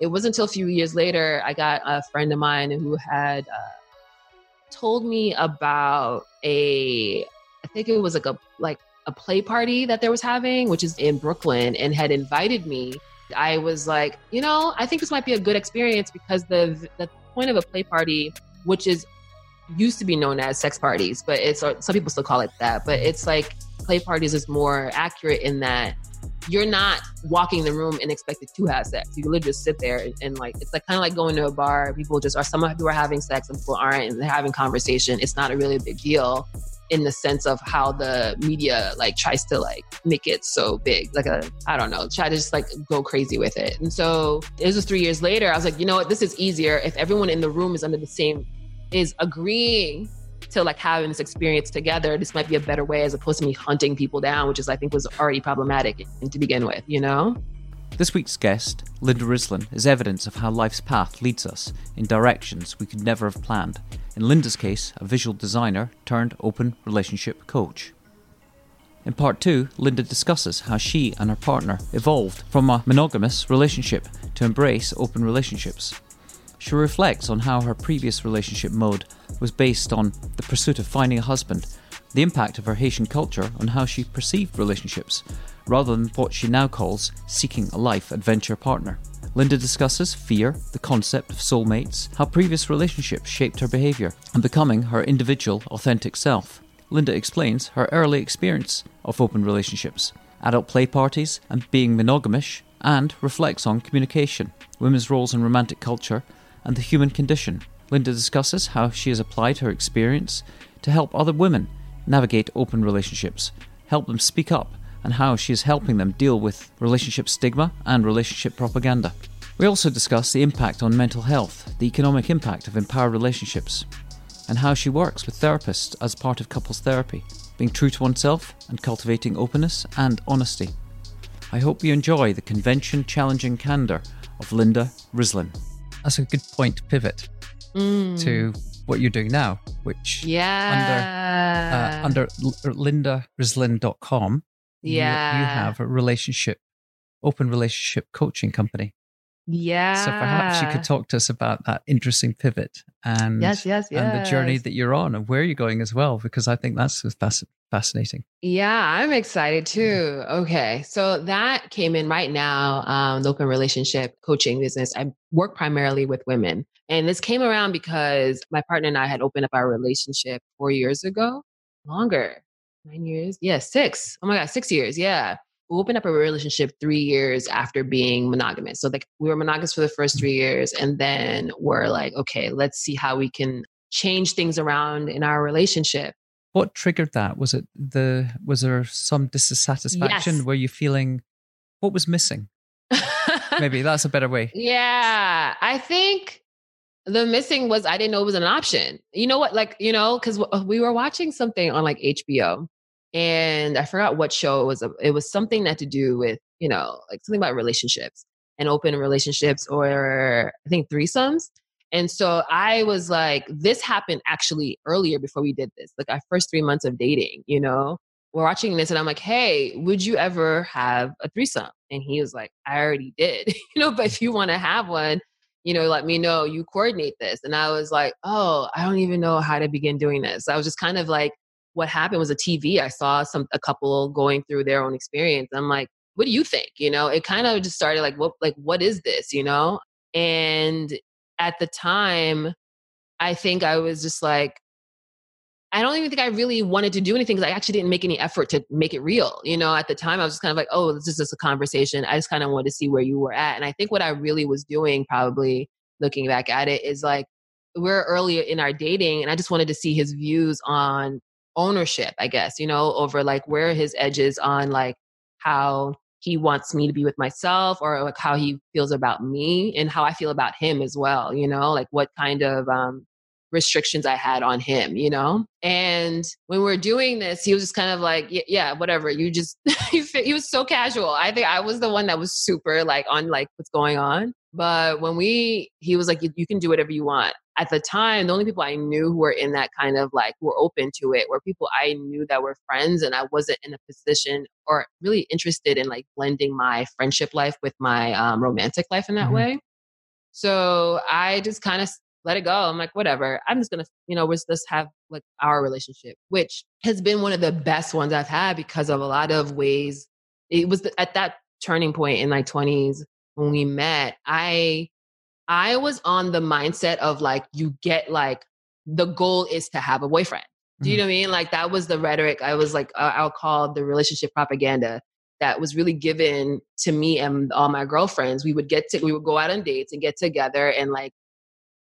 it wasn't until a few years later I got a friend of mine who had uh, told me about a, I think it was like a like a play party that there was having, which is in Brooklyn, and had invited me. I was like, you know, I think this might be a good experience because the the point of a play party, which is used to be known as sex parties, but it's some people still call it that, but it's like play parties is more accurate in that you're not walking the room and expected to have sex. You literally just sit there and, and like it's like kind of like going to a bar. People just are some people are having sex, and people aren't, and they're having conversation. It's not a really big deal in the sense of how the media like tries to like make it so big like a i don't know try to just like go crazy with it and so it was three years later i was like you know what this is easier if everyone in the room is under the same is agreeing to like having this experience together this might be a better way as opposed to me hunting people down which is i think was already problematic to begin with you know this week's guest, Linda Rislin, is evidence of how life's path leads us in directions we could never have planned. In Linda's case, a visual designer turned open relationship coach. In part two, Linda discusses how she and her partner evolved from a monogamous relationship to embrace open relationships. She reflects on how her previous relationship mode was based on the pursuit of finding a husband, the impact of her Haitian culture on how she perceived relationships, rather than what she now calls seeking a life adventure partner. Linda discusses fear, the concept of soulmates, how previous relationships shaped her behaviour, and becoming her individual, authentic self. Linda explains her early experience of open relationships, adult play parties, and being monogamish, and reflects on communication, women's roles in romantic culture, and the human condition. Linda discusses how she has applied her experience to help other women navigate open relationships, help them speak up, and how she is helping them deal with relationship stigma and relationship propaganda. We also discuss the impact on mental health, the economic impact of empowered relationships, and how she works with therapists as part of couples therapy, being true to oneself and cultivating openness and honesty. I hope you enjoy the convention challenging candour of Linda Rislin. That's a good point to pivot mm. to what you're doing now, which yeah under uh, under lindarislin.com, yeah, you, you have a relationship, open relationship coaching company. Yeah. So perhaps you could talk to us about that interesting pivot and yes, yes, yes. and the journey that you're on and where you're going as well, because I think that's fascinating. Yeah, I'm excited too. Okay, so that came in right now. Um, the open relationship coaching business. I work primarily with women, and this came around because my partner and I had opened up our relationship four years ago, longer, nine years, yeah, six. Oh my god, six years, yeah we opened up a relationship three years after being monogamous. So like we were monogamous for the first three years, and then we're like, okay, let's see how we can change things around in our relationship. What triggered that? Was it the was there some dissatisfaction? Yes. Were you feeling what was missing? Maybe that's a better way. Yeah, I think the missing was I didn't know it was an option. You know what? Like you know, because we were watching something on like HBO, and I forgot what show it was. It was something that to do with you know like something about relationships and open relationships or I think threesomes. And so I was like, this happened actually earlier before we did this, like our first three months of dating. You know, we're watching this, and I'm like, hey, would you ever have a threesome? And he was like, I already did. you know, but if you want to have one, you know, let me know. You coordinate this. And I was like, oh, I don't even know how to begin doing this. I was just kind of like what happened was a TV. I saw some a couple going through their own experience. I'm like, what do you think? You know, it kind of just started like, what like what is this? You know, and at the time, I think I was just like, I don't even think I really wanted to do anything because I actually didn't make any effort to make it real. You know, at the time I was just kind of like, oh, this is just a conversation. I just kind of wanted to see where you were at. And I think what I really was doing, probably looking back at it, is like we're earlier in our dating and I just wanted to see his views on ownership, I guess, you know, over like where his edges on like how he wants me to be with myself or like how he feels about me and how I feel about him as well, you know, like what kind of um restrictions I had on him, you know? And when we are doing this, he was just kind of like, yeah whatever. You just, he was so casual. I think I was the one that was super like on like what's going on. But when we, he was like, you, you can do whatever you want at the time, the only people I knew who were in that kind of like who were open to it were people I knew that were friends, and I wasn't in a position or really interested in like blending my friendship life with my um, romantic life in that mm-hmm. way. So I just kind of let it go. I'm like, whatever. I'm just gonna, you know, we're just have like our relationship, which has been one of the best ones I've had because of a lot of ways. It was at that turning point in my 20s when we met. I I was on the mindset of like, you get like the goal is to have a boyfriend. Do you mm-hmm. know what I mean? Like that was the rhetoric. I was like, uh, I'll call the relationship propaganda that was really given to me and all my girlfriends. We would get to, we would go out on dates and get together and like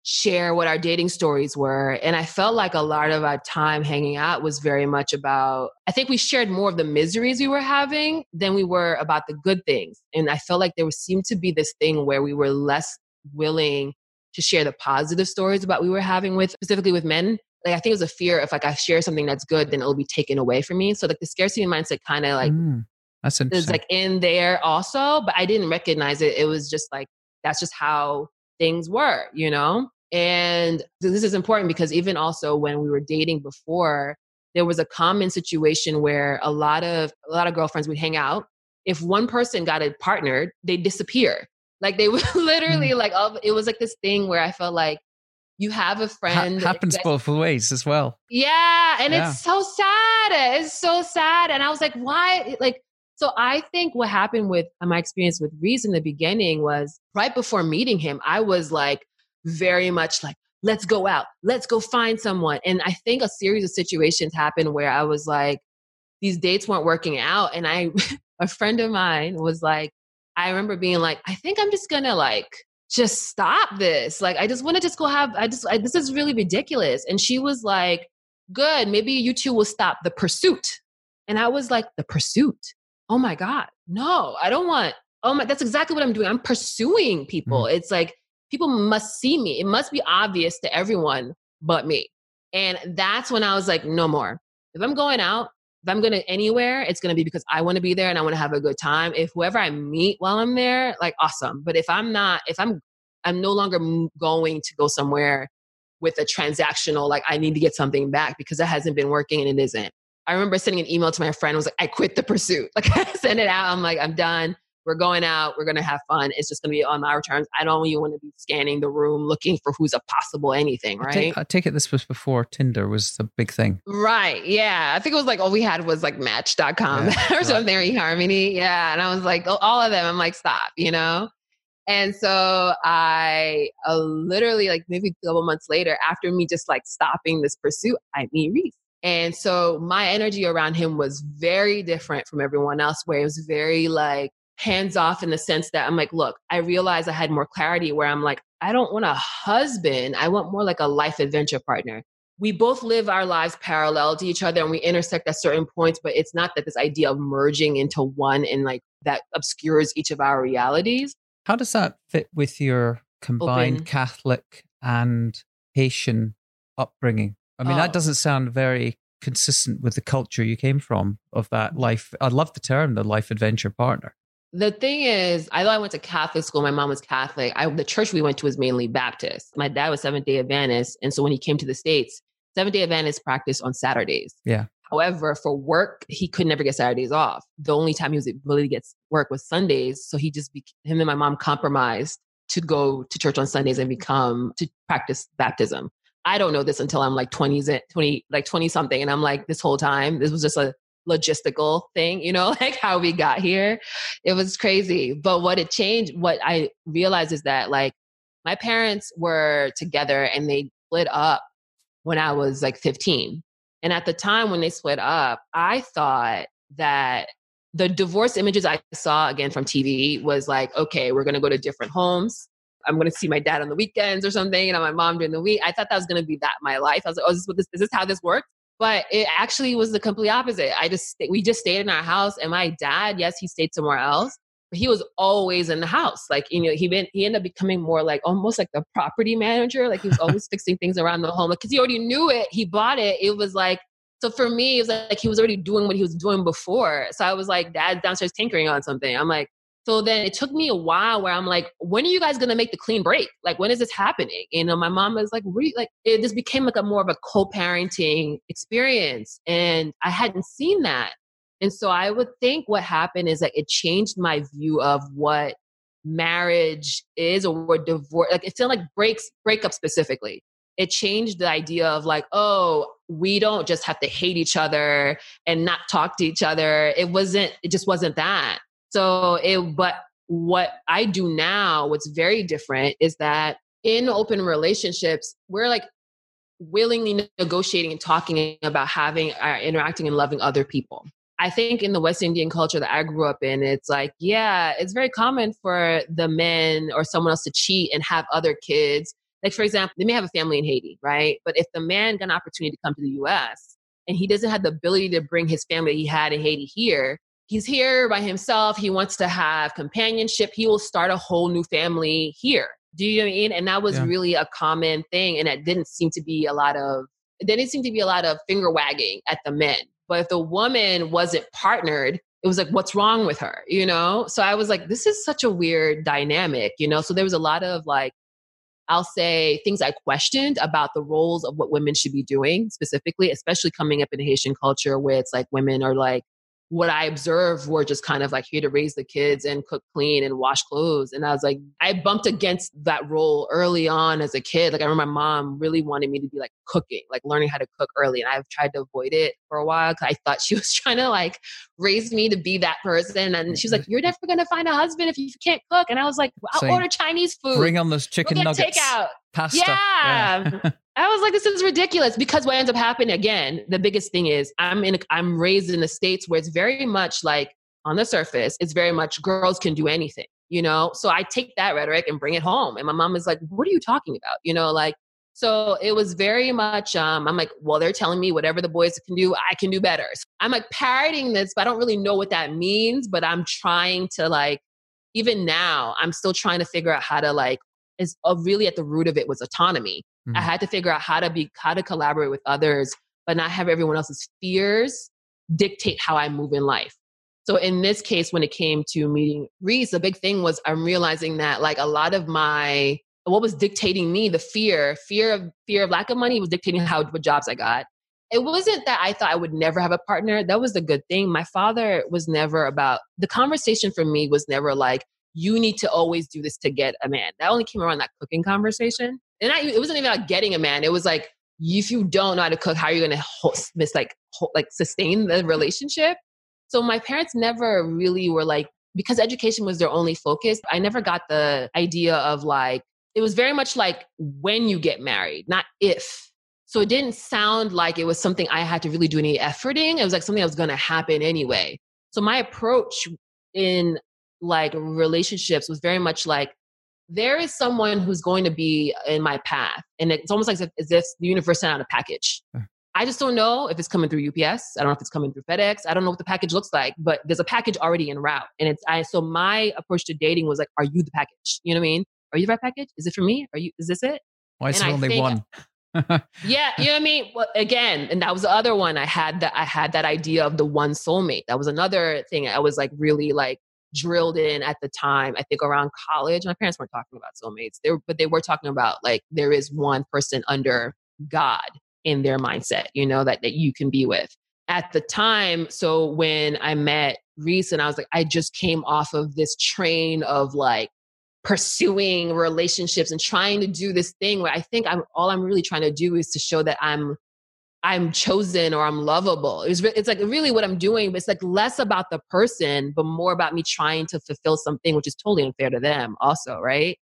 share what our dating stories were. And I felt like a lot of our time hanging out was very much about, I think we shared more of the miseries we were having than we were about the good things. And I felt like there seemed to be this thing where we were less willing to share the positive stories about we were having with specifically with men like I think it was a fear if like I share something that's good, then it'll be taken away from me. So like the scarcity mindset kind of like mm, that's is like in there also, but I didn't recognize it. It was just like that's just how things were, you know. And this is important because even also when we were dating before, there was a common situation where a lot of a lot of girlfriends would hang out. If one person got it partnered, they disappear. Like they would literally mm. like it was like this thing where I felt like you have a friend ha- happens both ways as well yeah and yeah. it's so sad it's so sad and i was like why like so i think what happened with my experience with reese in the beginning was right before meeting him i was like very much like let's go out let's go find someone and i think a series of situations happened where i was like these dates weren't working out and i a friend of mine was like i remember being like i think i'm just gonna like just stop this. Like, I just want to just go have, I just, I, this is really ridiculous. And she was like, good, maybe you two will stop the pursuit. And I was like, the pursuit? Oh my God, no, I don't want, oh my, that's exactly what I'm doing. I'm pursuing people. Mm. It's like, people must see me. It must be obvious to everyone but me. And that's when I was like, no more. If I'm going out, if I'm going to anywhere, it's going to be because I want to be there and I want to have a good time. If whoever I meet while I'm there, like awesome. But if I'm not, if I'm, I'm no longer going to go somewhere with a transactional, like I need to get something back because it hasn't been working and it isn't. I remember sending an email to my friend. I was like, I quit the pursuit. Like I sent it out. I'm like, I'm done we're going out, we're going to have fun. It's just going to be on our terms. I don't even want to be scanning the room looking for who's a possible anything, right? I take, I take, it this was before Tinder was the big thing. Right. Yeah. I think it was like all we had was like match.com yeah, or right. something, or eHarmony. Yeah. And I was like, all of them, I'm like, stop, you know? And so I uh, literally, like maybe a couple months later, after me just like stopping this pursuit, I meet Reese. And so my energy around him was very different from everyone else, where it was very like, hands off in the sense that I'm like, look, I realized I had more clarity where I'm like, I don't want a husband. I want more like a life adventure partner. We both live our lives parallel to each other and we intersect at certain points, but it's not that this idea of merging into one and like that obscures each of our realities. How does that fit with your combined Open. Catholic and Haitian upbringing? I mean, oh. that doesn't sound very consistent with the culture you came from of that life. I love the term, the life adventure partner the thing is, I I went to Catholic school. My mom was Catholic. I, the church we went to was mainly Baptist. My dad was Seventh day Adventist. And so when he came to the States, Seventh day Adventist practice on Saturdays. Yeah. However, for work, he could never get Saturdays off. The only time he was able to get work was Sundays. So he just, be, him and my mom compromised to go to church on Sundays and become, to practice baptism. I don't know this until I'm like 20s, 20, like 20 something. And I'm like, this whole time, this was just a logistical thing, you know, like how we got here. It was crazy. But what it changed, what I realized is that like my parents were together and they split up when I was like 15. And at the time when they split up, I thought that the divorce images I saw again from TV was like, okay, we're going to go to different homes. I'm going to see my dad on the weekends or something, and my mom during the week. I thought that was going to be that my life. I was like, oh, is this, what this, is this how this works? But it actually was the complete opposite. I just we just stayed in our house, and my dad, yes, he stayed somewhere else, but he was always in the house. Like you know, he been he ended up becoming more like almost like the property manager. Like he was always fixing things around the home, because like, he already knew it. He bought it. It was like so for me, it was like he was already doing what he was doing before. So I was like, Dad's downstairs tinkering on something. I'm like, so then it took me a while where I'm like, when are you guys gonna make the clean break? Like, when is this happening? You uh, know, my mom was like, re- like it just became like a more of a co-parenting experience, and I hadn't seen that. And so I would think what happened is that it changed my view of what marriage is or divorce like it's still like breaks breakup specifically it changed the idea of like oh we don't just have to hate each other and not talk to each other it wasn't it just wasn't that so it but what i do now what's very different is that in open relationships we're like willingly negotiating and talking about having uh, interacting and loving other people I think in the West Indian culture that I grew up in, it's like, yeah, it's very common for the men or someone else to cheat and have other kids. Like, for example, they may have a family in Haiti, right? But if the man got an opportunity to come to the US and he doesn't have the ability to bring his family he had in Haiti here, he's here by himself. He wants to have companionship. He will start a whole new family here. Do you know what I mean? And that was yeah. really a common thing. And it didn't seem to be a lot of, there didn't seem to be a lot of finger wagging at the men but if the woman wasn't partnered, it was like, what's wrong with her? You know? So I was like, this is such a weird dynamic, you know? So there was a lot of like, I'll say things I questioned about the roles of what women should be doing specifically, especially coming up in Haitian culture where it's like women are like what I observed were just kind of like here to raise the kids and cook clean and wash clothes. And I was like, I bumped against that role early on as a kid. Like I remember my mom really wanted me to be like cooking, like learning how to cook early. And I've tried to avoid it for a while because I thought she was trying to like raise me to be that person. And she was like, You're never gonna find a husband if you can't cook. And I was like, I'll so order Chinese food. Bring on those chicken nuggets. Takeout. Pasta. Yeah. yeah. I was like, this is ridiculous because what ends up happening again, the biggest thing is I'm in, I'm raised in the States where it's very much like on the surface, it's very much girls can do anything, you know? So I take that rhetoric and bring it home. And my mom is like, what are you talking about? You know, like, so it was very much, um, I'm like, well, they're telling me whatever the boys can do, I can do better. So I'm like parroting this, but I don't really know what that means, but I'm trying to like, even now, I'm still trying to figure out how to like, is uh, really at the root of it was autonomy Mm-hmm. I had to figure out how to be how to collaborate with others, but not have everyone else's fears dictate how I move in life. So in this case, when it came to meeting Reese, the big thing was I'm realizing that like a lot of my what was dictating me, the fear, fear of fear of lack of money was dictating how what jobs I got. It wasn't that I thought I would never have a partner. That was the good thing. My father was never about the conversation for me was never like, you need to always do this to get a man. That only came around that cooking conversation and I, it wasn't even about getting a man. It was like, if you don't know how to cook, how are you going to miss like like sustain the relationship? So my parents never really were like because education was their only focus. I never got the idea of like it was very much like when you get married, not if. So it didn't sound like it was something I had to really do any efforting. It was like something that was going to happen anyway. So my approach in like relationships was very much like there is someone who's going to be in my path. And it's almost like as if the universe sent out a package. I just don't know if it's coming through UPS. I don't know if it's coming through FedEx. I don't know what the package looks like, but there's a package already en route. And it's I so my approach to dating was like, are you the package? You know what I mean? Are you the right package? Is it for me? Are you is this it? Why is there only think, one? yeah, you know what I mean? Well, again, and that was the other one I had that I had that idea of the one soulmate. That was another thing I was like really like drilled in at the time. I think around college, my parents weren't talking about soulmates. They were, but they were talking about like there is one person under God in their mindset, you know, that that you can be with. At the time, so when I met Reese and I was like, I just came off of this train of like pursuing relationships and trying to do this thing where I think I'm all I'm really trying to do is to show that I'm I'm chosen or I'm lovable. It's, it's like really what I'm doing, but it's like less about the person, but more about me trying to fulfill something, which is totally unfair to them, also, right?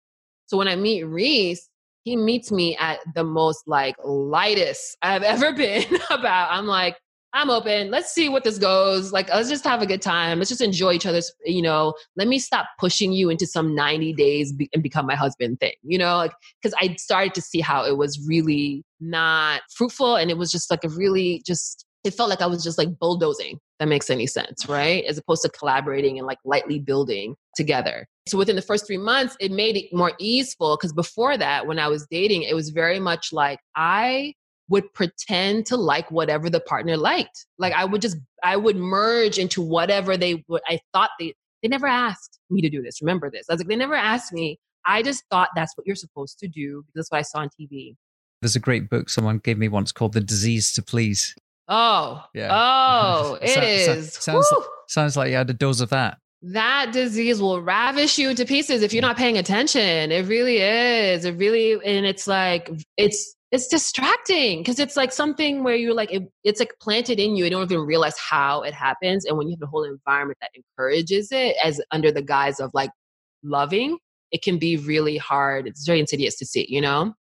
So when I meet Reese, he meets me at the most like lightest I've ever been about. I'm like, I'm open. Let's see what this goes. Like, let's just have a good time. Let's just enjoy each other's, you know, let me stop pushing you into some 90 days be- and become my husband thing, you know, like, cause I started to see how it was really not fruitful. And it was just like a really just, it felt like I was just like bulldozing. That makes any sense, right? As opposed to collaborating and like lightly building together. So within the first three months, it made it more easeful because before that, when I was dating, it was very much like I would pretend to like whatever the partner liked. Like I would just, I would merge into whatever they would, I thought they, they never asked me to do this. Remember this. I was like, they never asked me. I just thought that's what you're supposed to do because that's what I saw on TV. There's a great book someone gave me once called The Disease to Please. Oh, yeah. Oh, it so, is. So, sounds, sounds like you had a dose of that. that disease will ravish you to pieces if you're not paying attention. It really is. It really, and it's like, it's, it's distracting because it's like something where you're like, it, it's like planted in you. You don't even realize how it happens. And when you have a whole environment that encourages it as under the guise of like loving, it can be really hard. It's very insidious to see, you know?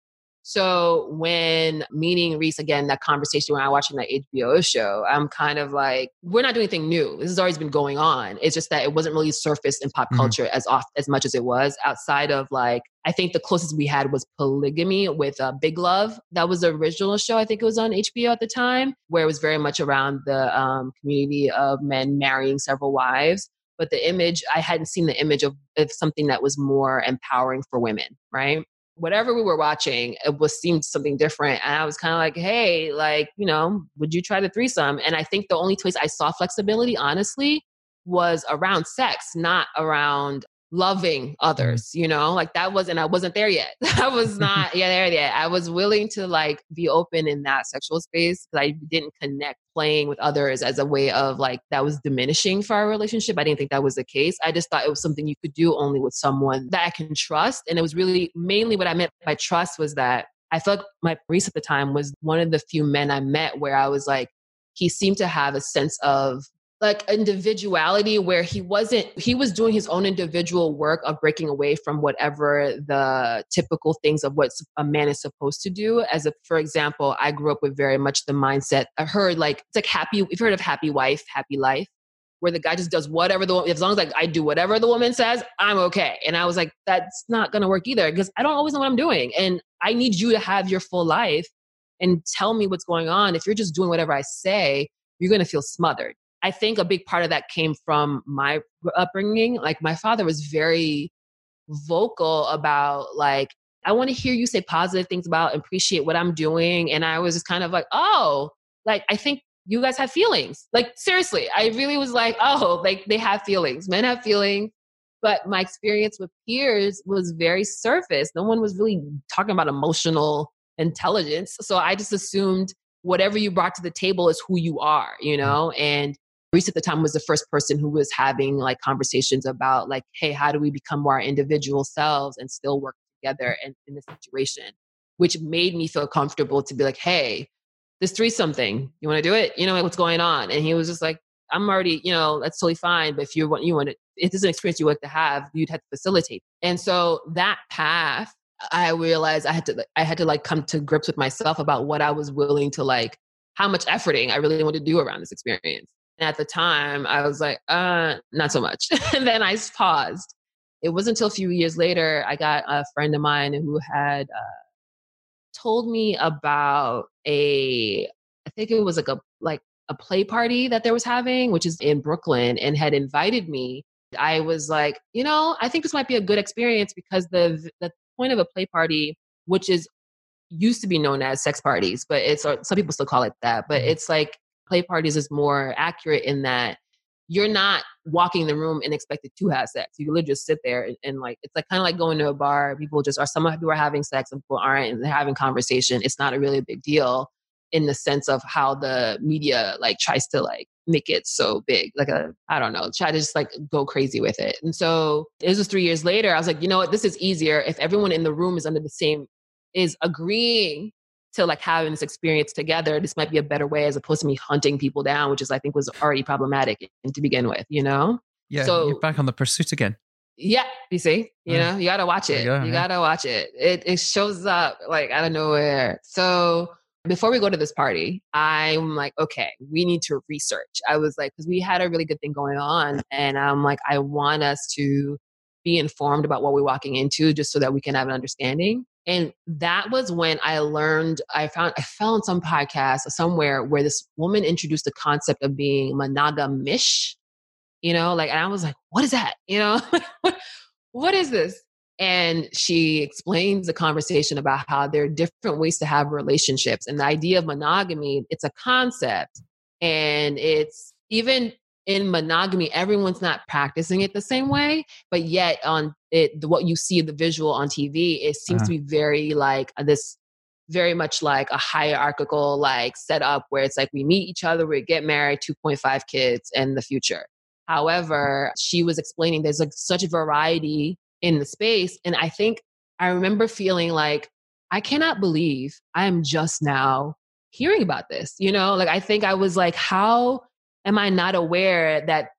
So when meeting Reese again, that conversation when I watching that HBO show, I'm kind of like, we're not doing anything new. This has always been going on. It's just that it wasn't really surfaced in pop mm-hmm. culture as off as much as it was outside of like I think the closest we had was polygamy with uh, Big Love. That was the original show. I think it was on HBO at the time, where it was very much around the um, community of men marrying several wives. But the image, I hadn't seen the image of, of something that was more empowering for women, right? Whatever we were watching, it was seemed something different. And I was kind of like, hey, like, you know, would you try the threesome? And I think the only place I saw flexibility, honestly, was around sex, not around loving others you know like that wasn't i wasn't there yet. I was not yeah there yet. I was willing to like be open in that sexual space because i didn't connect playing with others as a way of like that was diminishing for our relationship. I didn't think that was the case. I just thought it was something you could do only with someone that i can trust and it was really mainly what i meant by trust was that i felt like my priest at the time was one of the few men i met where i was like he seemed to have a sense of like individuality where he wasn't he was doing his own individual work of breaking away from whatever the typical things of what a man is supposed to do as a for example i grew up with very much the mindset i heard like it's like happy you've heard of happy wife happy life where the guy just does whatever the as long as like I do whatever the woman says, I'm okay. And I was like, that's not gonna work either because I don't always know what I'm doing, and I need you to have your full life and tell me what's going on. If you're just doing whatever I say, you're gonna feel smothered. I think a big part of that came from my upbringing. Like my father was very vocal about like I want to hear you say positive things about appreciate what I'm doing and I was just kind of like, "Oh, like I think you guys have feelings." Like seriously, I really was like, "Oh, like they have feelings. Men have feelings." But my experience with peers was very surface. No one was really talking about emotional intelligence. So I just assumed whatever you brought to the table is who you are, you mm. know? And Reese at the time was the first person who was having like conversations about like, hey, how do we become more individual selves and still work together in, in this situation? Which made me feel comfortable to be like, hey, this three something. You want to do it? You know what's going on? And he was just like, I'm already, you know, that's totally fine. But if you want, you want it, if this is an experience you want to have, you'd have to facilitate. And so that path, I realized I had to, I had to like come to grips with myself about what I was willing to like, how much efforting I really wanted to do around this experience. At the time, I was like, uh, not so much. and then I paused. It wasn't until a few years later I got a friend of mine who had uh, told me about a, I think it was like a like a play party that there was having, which is in Brooklyn, and had invited me. I was like, you know, I think this might be a good experience because the the point of a play party, which is used to be known as sex parties, but it's some people still call it that. But mm-hmm. it's like play parties is more accurate in that you're not walking the room and expected to have sex. You literally just sit there and, and like it's like kind of like going to a bar. People just are some people are having sex and people aren't and they're having conversation. It's not a really big deal in the sense of how the media like tries to like make it so big. Like a I don't know, try to just like go crazy with it. And so it was three years later. I was like, you know what, this is easier if everyone in the room is under the same is agreeing to like having this experience together this might be a better way as opposed to me hunting people down which is i think was already problematic to begin with you know? Yeah so you're back on the pursuit again. Yeah you see? You mm. know you gotta watch it you, go, you yeah. gotta watch it. it it shows up like out of nowhere. So before we go to this party i'm like okay we need to research. I was like because we had a really good thing going on and i'm like i want us to be informed about what we're walking into just so that we can have an understanding and that was when I learned, I found, I found some podcast somewhere where this woman introduced the concept of being monogamish, you know, like, and I was like, what is that? You know, what is this? And she explains the conversation about how there are different ways to have relationships. And the idea of monogamy, it's a concept. And it's even in monogamy everyone's not practicing it the same way but yet on it what you see the visual on tv it seems uh-huh. to be very like this very much like a hierarchical like setup where it's like we meet each other we get married 2.5 kids and the future However, she was explaining there's like such a variety in the space. And I think I remember feeling like, I cannot believe I am just now hearing about this. You know, like I think I was like, how am I not aware that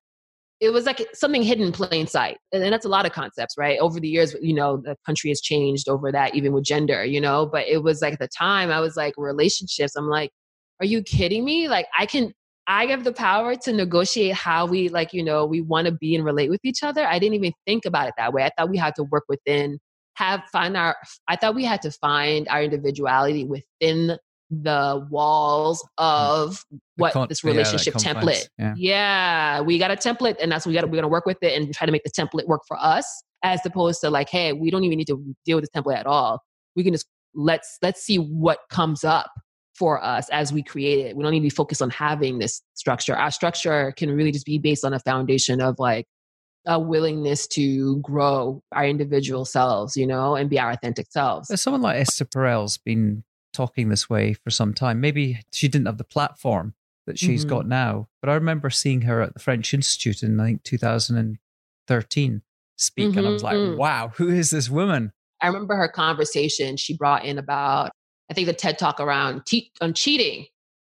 it was like something hidden in plain sight? And, and that's a lot of concepts, right? Over the years, you know, the country has changed over that, even with gender, you know, but it was like at the time I was like, relationships, I'm like, are you kidding me? Like I can I have the power to negotiate how we like, you know, we want to be and relate with each other. I didn't even think about it that way. I thought we had to work within have find our I thought we had to find our individuality within the walls mm. of what con- this relationship yeah, template. Yeah. yeah. we got a template and that's what we got we're gonna work with it and try to make the template work for us as opposed to like, hey, we don't even need to deal with the template at all. We can just let's let's see what comes up for us as we create it. We don't need to be focused on having this structure. Our structure can really just be based on a foundation of like a willingness to grow our individual selves, you know, and be our authentic selves. There's someone like Esther Perel's been talking this way for some time. Maybe she didn't have the platform that she's mm-hmm. got now, but I remember seeing her at the French Institute in I think 2013 speak, mm-hmm. and I was like, mm-hmm. "Wow, who is this woman?" I remember her conversation. She brought in about I think the TED talk around te- on cheating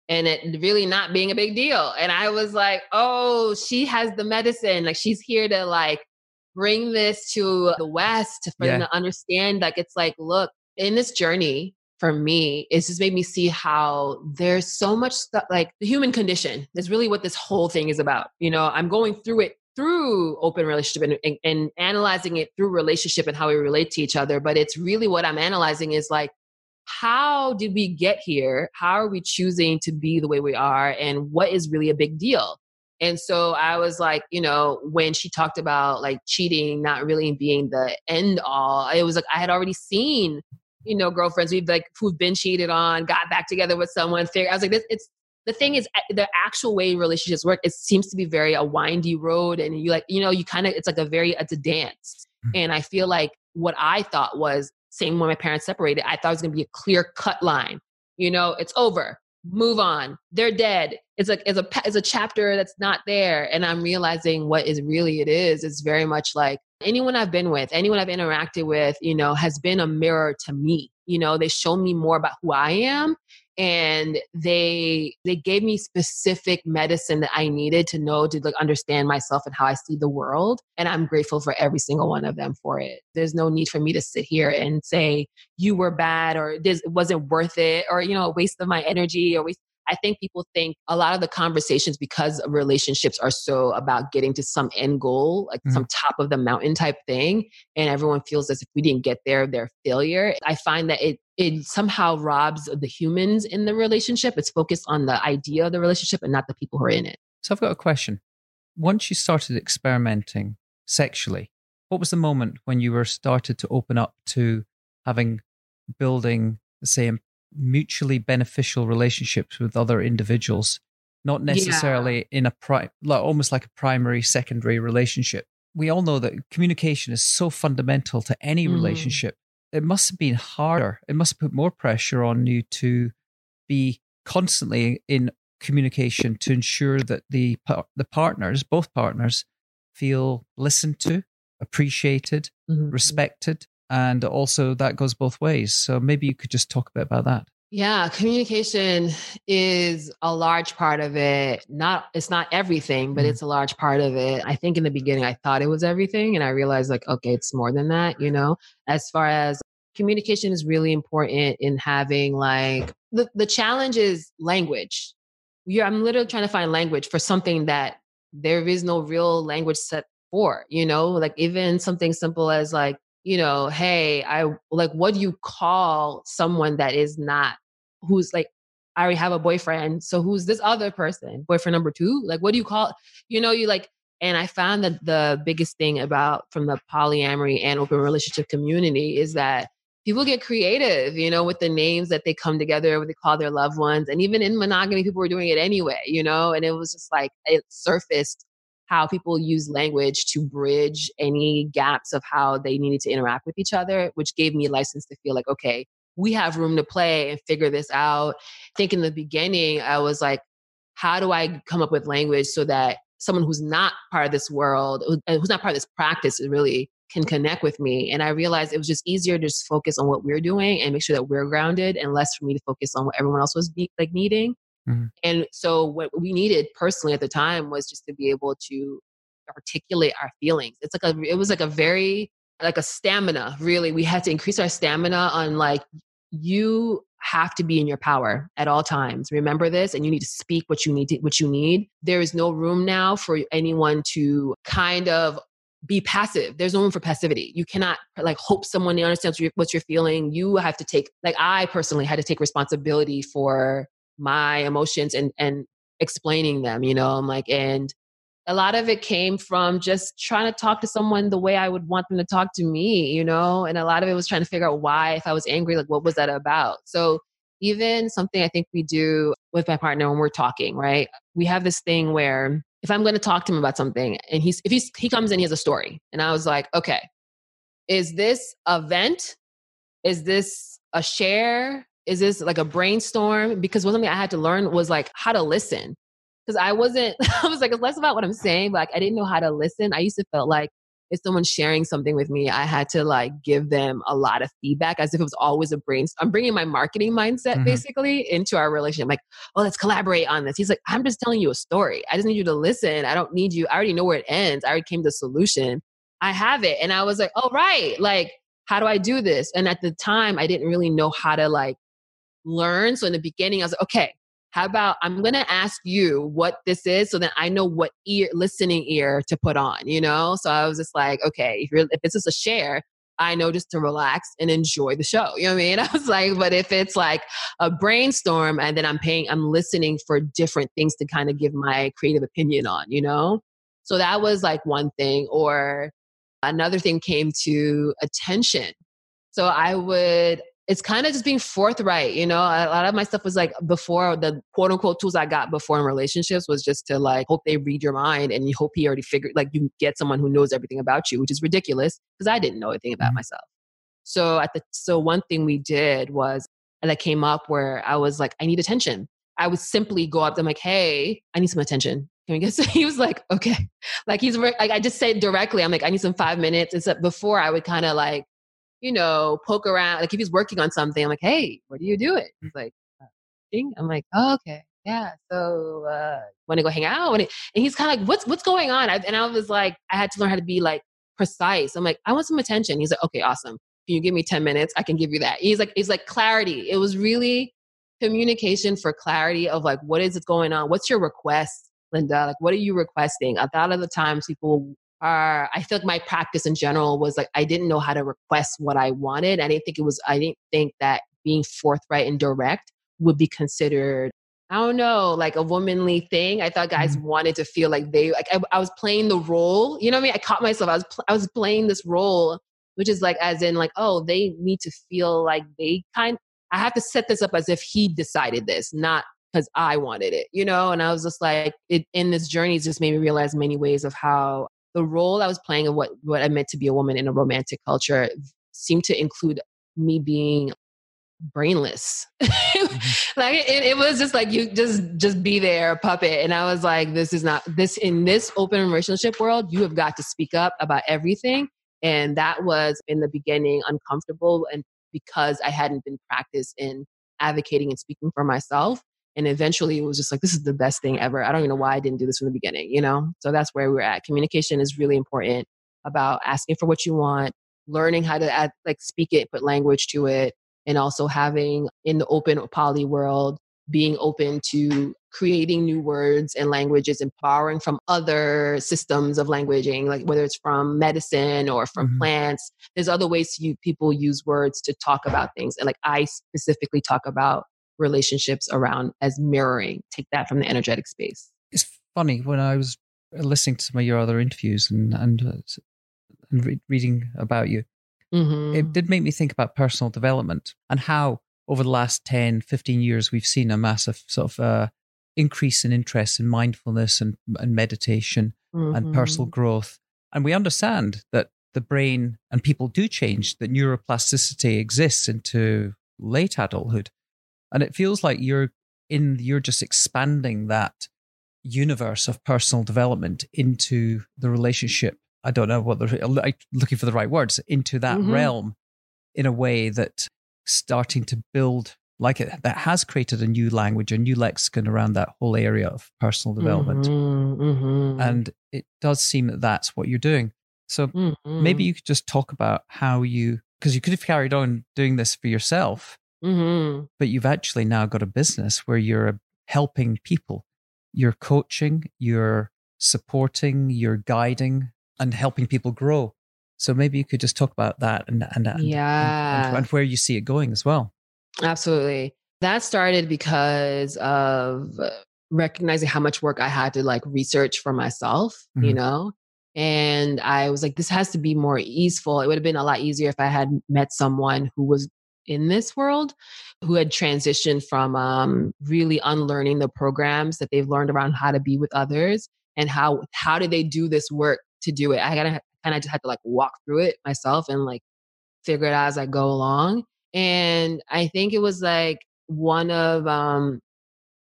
and it really not being a big deal. And I was like, oh, she has the medicine. Like she's here to like bring this to the West for yeah. them to understand. Like it's like, look, in this journey for me, it's just made me see how there's so much stuff like the human condition is really what this whole thing is about. You know, I'm going through it through open relationship and, and, and analyzing it through relationship and how we relate to each other. But it's really what I'm analyzing is like how did we get here? How are we choosing to be the way we are? And what is really a big deal? And so I was like, you know, when she talked about like cheating not really being the end all, it was like I had already seen, you know, girlfriends we've like who've been cheated on, got back together with someone. I was like, this, it's the thing is the actual way relationships work. It seems to be very a windy road, and you like, you know, you kind of it's like a very it's a dance. Mm. And I feel like what I thought was same when my parents separated, I thought it was going to be a clear cut line. You know, it's over. Move on. They're dead. It's like it's a it's a chapter that's not there, and I'm realizing what is really it is. It's very much like anyone I've been with, anyone I've interacted with, you know, has been a mirror to me. You know, they show me more about who I am, and they they gave me specific medicine that I needed to know to like understand myself and how I see the world and I'm grateful for every single one of them for it. There's no need for me to sit here and say you were bad or this wasn't worth it or you know a waste of my energy or waste I think people think a lot of the conversations because relationships are so about getting to some end goal, like mm-hmm. some top of the mountain type thing, and everyone feels as if we didn't get there, they're failure. I find that it it somehow robs the humans in the relationship. It's focused on the idea of the relationship and not the people who are in it. So I've got a question. Once you started experimenting sexually, what was the moment when you were started to open up to having building, say, mutually beneficial relationships with other individuals, not necessarily yeah. in a pri- like almost like a primary secondary relationship. We all know that communication is so fundamental to any mm. relationship. It must have been harder. It must have put more pressure on you to be constantly in communication to ensure that the the partners, both partners, feel listened to, appreciated, mm-hmm. respected, and also that goes both ways. So maybe you could just talk a bit about that. Yeah, communication is a large part of it. Not it's not everything, but mm-hmm. it's a large part of it. I think in the beginning I thought it was everything and I realized like okay, it's more than that, you know. As far as communication is really important in having like the the challenge is language. You're, I'm literally trying to find language for something that there is no real language set for, you know, like even something simple as like you know, hey, I like, what do you call someone that is not, who's like, I already have a boyfriend. So who's this other person? Boyfriend number two? Like, what do you call, you know, you like, and I found that the biggest thing about from the polyamory and open relationship community is that people get creative, you know, with the names that they come together, what they call their loved ones. And even in monogamy, people were doing it anyway, you know, and it was just like, it surfaced how people use language to bridge any gaps of how they needed to interact with each other, which gave me license to feel like, okay, we have room to play and figure this out. I think in the beginning, I was like, how do I come up with language so that someone who's not part of this world, uh, who's not part of this practice, really can connect with me. And I realized it was just easier to just focus on what we're doing and make sure that we're grounded and less for me to focus on what everyone else was be, like needing. Mm-hmm. And so what we needed personally at the time was just to be able to articulate our feelings. It's like a, it was like a very, like a stamina, really. We had to increase our stamina on like, you have to be in your power at all times. Remember this, and you need to speak what you need to, what you need. There is no room now for anyone to kind of be passive. There's no room for passivity. You cannot like hope someone understands what you're feeling. You have to take, like I personally had to take responsibility for my emotions and and explaining them. You know, I'm like, and a lot of it came from just trying to talk to someone the way I would want them to talk to me, you know? And a lot of it was trying to figure out why, if I was angry, like what was that about? So even something I think we do with my partner when we're talking, right? We have this thing where if I'm going to talk to him about something and he's, if he's, he comes in, he has a story. And I was like, okay, is this a vent? Is this a share? Is this like a brainstorm? Because one thing I had to learn was like how to listen because I wasn't, I was like, it's less about what I'm saying, but like I didn't know how to listen. I used to feel like if someone's sharing something with me, I had to like give them a lot of feedback as if it was always a brain. I'm bringing my marketing mindset mm-hmm. basically into our relationship. Like, oh, let's collaborate on this. He's like, I'm just telling you a story. I just need you to listen. I don't need you. I already know where it ends. I already came to the solution. I have it. And I was like, oh, right. Like, how do I do this? And at the time, I didn't really know how to like learn. So in the beginning, I was like, okay, how about I'm to ask you what this is so that I know what ear, listening ear to put on, you know? So I was just like, okay, if, you're, if this is a share, I know just to relax and enjoy the show. You know what I mean? I was like, but if it's like a brainstorm and then I'm paying, I'm listening for different things to kind of give my creative opinion on, you know? So that was like one thing. Or another thing came to attention. So I would it's kind of just being forthright. You know, a lot of my stuff was like before the quote unquote tools I got before in relationships was just to like hope they read your mind and you hope he already figured, like you get someone who knows everything about you, which is ridiculous because I didn't know anything about mm-hmm. myself. So at the, so one thing we did was and that came up where I was like, I need attention. I would simply go up to him like, Hey, I need some attention. Can we get some? He was like, okay. Like he's like, I just said directly, I'm like, I need some five minutes. Except before I would kind of like you know, poke around. Like if he's working on something, I'm like, hey, what do you doing? He's like, uh, I'm like, oh, okay, yeah. So uh, want to go hang out? And, and he's kind of like, what's what's going on? I, and I was like, I had to learn how to be like precise. I'm like, I want some attention. He's like, okay, awesome. Can you give me 10 minutes? I can give you that. He's like, he's like clarity. It was really communication for clarity of like, what is it going on? What's your request, Linda? Like, what are you requesting? A lot of the times people are I feel like my practice in general was like I didn't know how to request what I wanted. I didn't think it was I didn't think that being forthright and direct would be considered I don't know, like a womanly thing. I thought guys mm-hmm. wanted to feel like they like I, I, was playing the role. You know what I mean? I caught myself. I was pl- I was playing this role, which is like as in like oh they need to feel like they kind. I have to set this up as if he decided this, not because I wanted it. You know? And I was just like it in this journey. It's just made me realize many ways of how the role I was playing of what, what I meant to be a woman in a romantic culture seemed to include me being brainless. Mm-hmm. like it, it, was just like you just just be there puppet. And i was like this is not this in this open relationship world you have got to speak up about everything. And that was in the beginning uncomfortable and because i hadn't been practiced in advocating and speaking for myself and eventually it was just like, this is the best thing ever. I don't even know why I didn't do this from the beginning, you know? So that's where we're at. Communication is really important about asking for what you want, learning how to add, like speak it, put language to it, and also having in the open poly world, being open to creating new words and languages and borrowing from other systems of languaging, like whether it's from medicine or from mm-hmm. plants. There's other ways you, people use words to talk about things. And like I specifically talk about relationships around as mirroring. Take that from the energetic space. It's funny when I was listening to some of your other interviews and and, uh, and re- reading about you. Mm-hmm. It did make me think about personal development and how over the last 10, 15 years we've seen a massive sort of uh, increase in interest in mindfulness and, and meditation mm-hmm. and personal growth. And we understand that the brain and people do change, that neuroplasticity exists into late adulthood and it feels like you're in you're just expanding that universe of personal development into the relationship. I don't know what the I looking for the right words into that mm-hmm. realm in a way that starting to build like it that has created a new language, a new lexicon around that whole area of personal development. Mm-hmm, mm-hmm. And it does seem that that's what you're doing. So mm-hmm. maybe you could just talk about how you, because you could have carried on doing this for yourself, mm-hmm. but you've actually now got a business where you're helping people. You're coaching, you're supporting, you're guiding, and helping people grow. So maybe you could just talk about that and and, and yeah, and, and where you see it going as well. Absolutely. That started because of recognizing how much work I had to like research for myself, mm-hmm. you know? And I was like, this has to be more easeful. It would have been a lot easier if I had met someone who was in this world who had transitioned from um, really unlearning the programs that they've learned around how to be with others and how how do they do this work to do it. I gotta kind of just had to like walk through it myself and like figure it out as I go along. And I think it was like one of um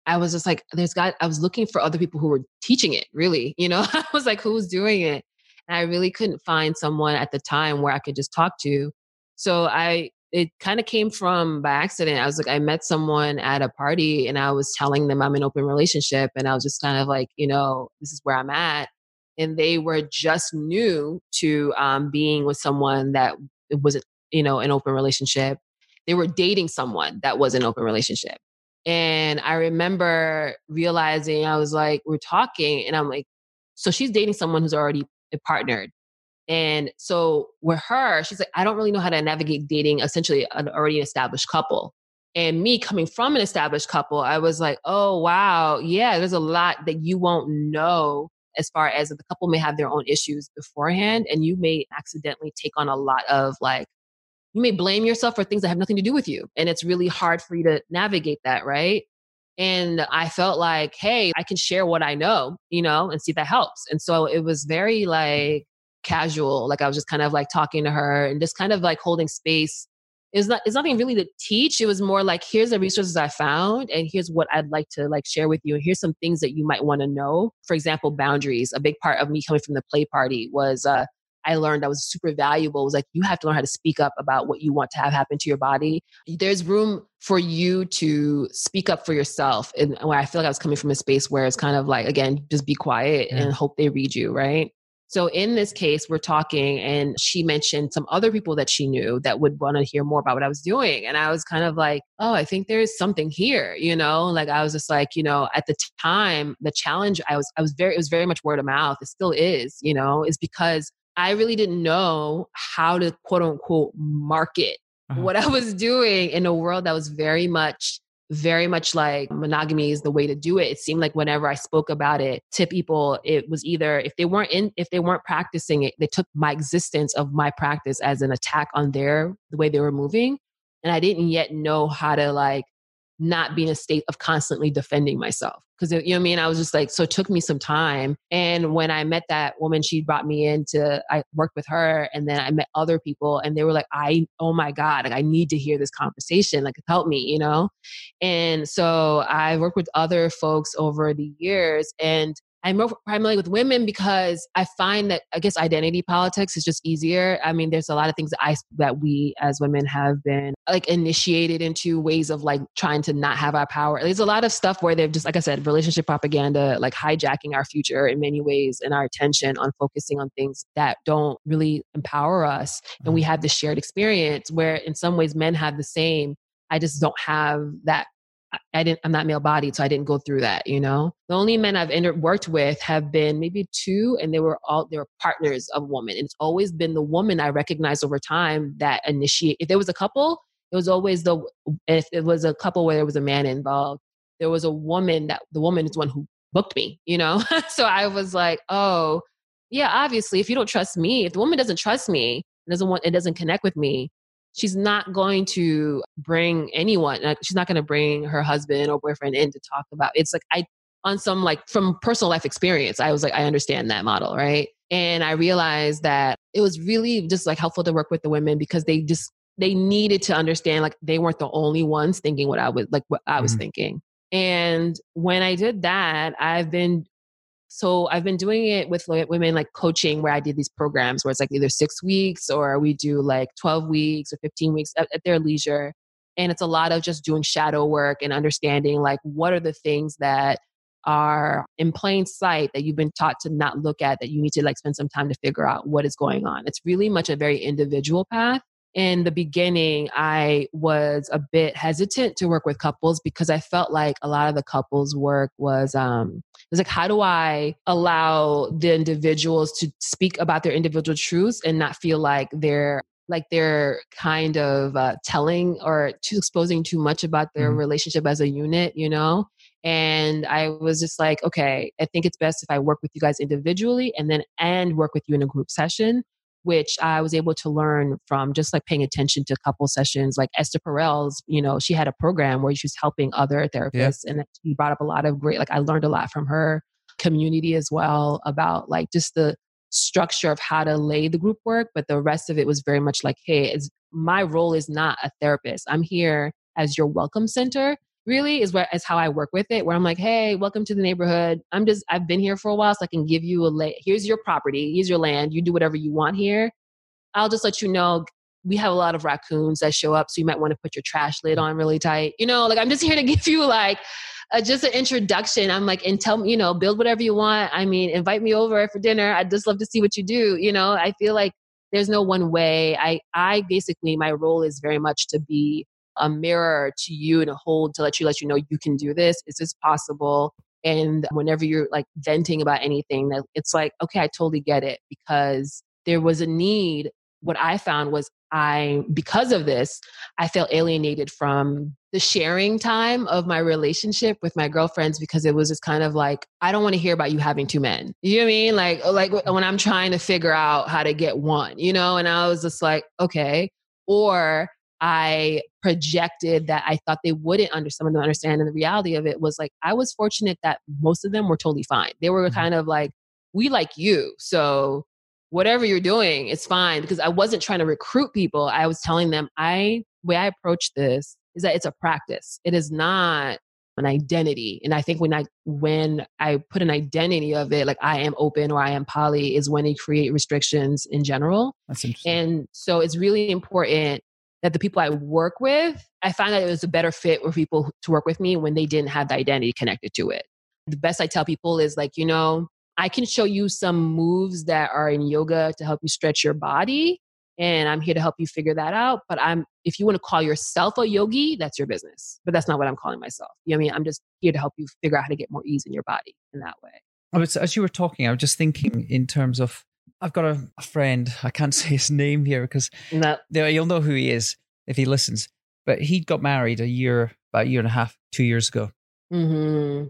I was just like, there's got I was looking for other people who were teaching it, really. You know, I was like, who's doing it? And I really couldn't find someone at the time where I could just talk to. So I it kind of came from by accident. I was like, I met someone at a party and I was telling them I'm an open relationship. And I was just kind of like, you know, this is where I'm at. And they were just new to um, being with someone that wasn't, you know, an open relationship they were dating someone that was an open relationship. And I remember realizing I was like, we're talking, and I'm like, so she's dating someone who's already partnered. And so with her, she's like, I don't really know how to navigate dating essentially an already established couple. And me coming from an established couple, I was like, oh, wow, yeah, there's a lot that you won't know as far as the couple may have their own issues beforehand. And you may accidentally take on a lot of like you may blame yourself for things that have nothing to do with you. And it's really hard for you to navigate that, right? And I felt like, hey, I can share what I know, you know, and see if that helps. And so it was very like casual. Like I was just kind of like talking to her and just kind of like holding space. It's not it's nothing really to teach. It was more like here's the resources I found and here's what I'd like to like share with you. And here's some things that you might want to know. For example, boundaries. A big part of me coming from the play party was uh I learned that was super valuable was like you have to learn how to speak up about what you want to have happen to your body. There's room for you to speak up for yourself. And where I feel like I was coming from a space where it's kind of like, again, just be quiet yeah. and hope they read you, right? So in this case, we're talking, and she mentioned some other people that she knew that would want to hear more about what I was doing. And I was kind of like, oh, I think there's something here, you know? Like I was just like, you know, at the time, the challenge I was, I was very, it was very much word of mouth. It still is, you know, is because I really didn't know how to quote unquote market uh-huh. what I was doing in a world that was very much, very much like monogamy is the way to do it. It seemed like whenever I spoke about it to people, it was either if they weren't in, if they weren't practicing it, they took my existence of my practice as an attack on their, the way they were moving. And I didn't yet know how to like not be in a state of constantly defending myself. Because, you know what I mean? I was just like, so it took me some time. And when I met that woman, she brought me in to, I worked with her and then I met other people and they were like, I, oh my God, like I need to hear this conversation. Like help me, you know? And so I worked with other folks over the years and I'm primarily with women because I find that I guess identity politics is just easier. I mean, there's a lot of things that I that we as women have been like initiated into ways of like trying to not have our power. There's a lot of stuff where they've just like I said, relationship propaganda, like hijacking our future in many ways and our attention on focusing on things that don't really empower us. And we mm-hmm. have this shared experience where in some ways men have the same I just don't have that I didn't, I'm not male bodied, so I didn't go through that, you know? The only men I've inter- worked with have been maybe two, and they were all, they were partners of women. And it's always been the woman I recognized over time that initiate. If there was a couple, it was always the, if it was a couple where there was a man involved, there was a woman that the woman is one who booked me, you know? so I was like, oh, yeah, obviously, if you don't trust me, if the woman doesn't trust me, doesn't want, it doesn't connect with me, she's not going to bring anyone she's not going to bring her husband or boyfriend in to talk about it's like i on some like from personal life experience i was like i understand that model right and i realized that it was really just like helpful to work with the women because they just they needed to understand like they weren't the only ones thinking what i was like what i was mm-hmm. thinking and when i did that i've been So I've been doing it with women like coaching where I did these programs where it's like either six weeks or we do like 12 weeks or 15 weeks at, at their leisure. And it's a lot of just doing shadow work and understanding like what are the things that are in plain sight that you've been taught to not look at that you need to like spend some time to figure out what is going on. It's really much a very individual path. In the beginning, I was a bit hesitant to work with couples because I felt like a lot of the couples work was um was like how do I allow the individuals to speak about their individual truths and not feel like they're like they're kind of uh, telling or too exposing too much about their mm-hmm. relationship as a unit, you know? And I was just like, okay, I think it's best if I work with you guys individually and then and work with you in a group session, which I was able to learn from just like paying attention to a couple sessions. Like Esther Perel's, you know, she had a program where she was helping other therapists yeah. and she brought up a lot of great, like I learned a lot from her community as well about like just the structure of how to lay the group work. But the rest of it was very much like, hey, my role is not a therapist. I'm here as your welcome center really is where is how I work with it. Where I'm like, hey, welcome to the neighborhood. I'm just I've been here for a while, so I can give you a lay. Here's your property. Here's your land. You do whatever you want here. I'll just let you know. We have a lot of raccoons that show up, so you might want to put your trash lid on really tight. You know, like I'm just here to give you like just an introduction. I'm like, and tell me, you know, build whatever you want. I mean, invite me over for dinner. I'd just love to see what you do. You know, I feel like there's no one way. I I basically my role is very much to be a mirror to you and a hold to let you let you know you can do this. Is this possible? And whenever you're like venting about anything, that it's like, okay, I totally get it because there was a need. What I found was I, because of this, I felt alienated from the sharing time of my relationship with my girlfriends because it was just kind of like, I don't want to hear about you having two men. You know what I mean? Like, oh, like when I'm trying to figure out how to get one, you know, and I was just like, okay. Or I projected that I thought they wouldn't under some of them understand. And the reality of it was like I was fortunate that most of them were totally fine. They were mm-hmm. kind of like, we like you. So whatever you're doing, it's fine. Because I wasn't trying to recruit people. I was telling them I way I approach this is that it's a practice. It is not an identity. And I think when I when I put an identity of it, like I am open or I am poly, is when you create restrictions in general. That's interesting. And so it's really important that the people I work with, I find that it was a better fit for people to work with me when they didn't have the identity connected to it. The best I tell people is like, you know, I can show you some moves that are in yoga to help you stretch your body. And I'm here to help you figure that out. But I'm, if you want to call yourself a yogi, that's your business. But that's not what I'm calling myself. You know what I mean? I'm just here to help you figure out how to get more ease in your body in that way. I was, as you were talking, I was just thinking in terms of I've got a, a, friend. I can't say his name here because no. you'll know who he is if he listens. But he got married a year, about a year and a half, two years ago. Mm-hmm.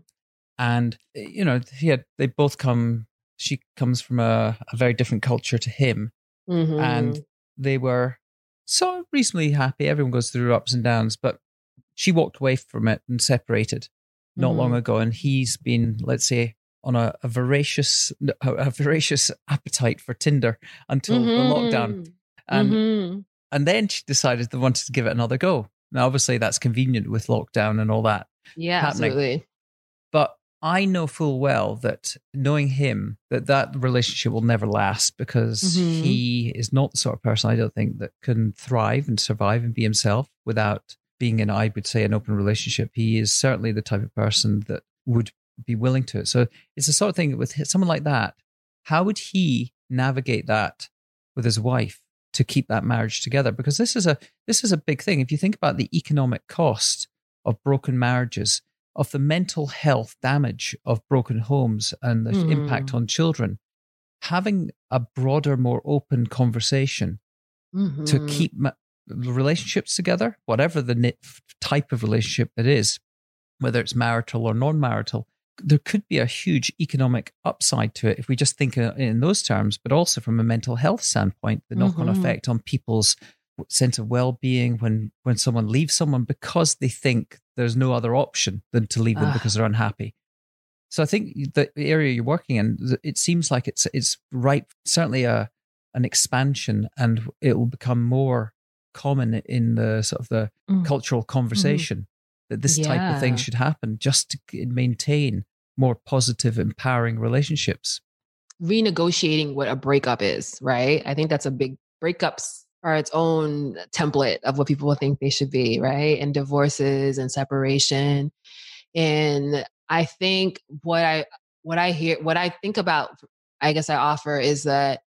And you know, he had they both come. She comes from a, a very different culture to him, mm-hmm. and they were so reasonably happy. Everyone goes through ups and downs, but she walked away from it and separated not mm-hmm. long ago. And he's been, let's say, on a, a voracious a, voracious appetite for Tinder until mm-hmm. the lockdown. And mm-hmm. and then she decided they wanted to give it another go. Now, obviously, that's convenient with lockdown and all that. Yeah, happening. absolutely. But I know full well that knowing him, that that relationship will never last because mm-hmm. he is not the sort of person I don't think that can thrive and survive and be himself without being in, I would say, an open relationship. He is certainly the type of person that would be willing to. So it's the sort of thing with someone like that. How would he navigate that with his wife to keep that marriage together? Because this is a this is a big thing. If you think about the economic cost of broken marriages, of the mental health damage of broken homes and the mm. impact on children, having a broader, more open conversation mm-hmm. to keep ma- relationships together, whatever the type of relationship it is, whether it's marital or non-marital, there could be a huge economic upside to it if we just think in those terms, but also from a mental health standpoint, the knock on mm-hmm. effect on people's sense of well-being when when someone leaves someone because they think there's no other option than to leave them uh. because they're unhappy. So I think the area you're working in, it seems like it's it's right, certainly a an expansion, and it will become more common in the sort of the mm. cultural mm-hmm. conversation that this yeah. type of thing should happen just to maintain more positive, empowering relationships? Renegotiating what a breakup is, right? I think that's a big breakups are its own template of what people think they should be, right? And divorces and separation. And I think what I what I hear what I think about I guess I offer is that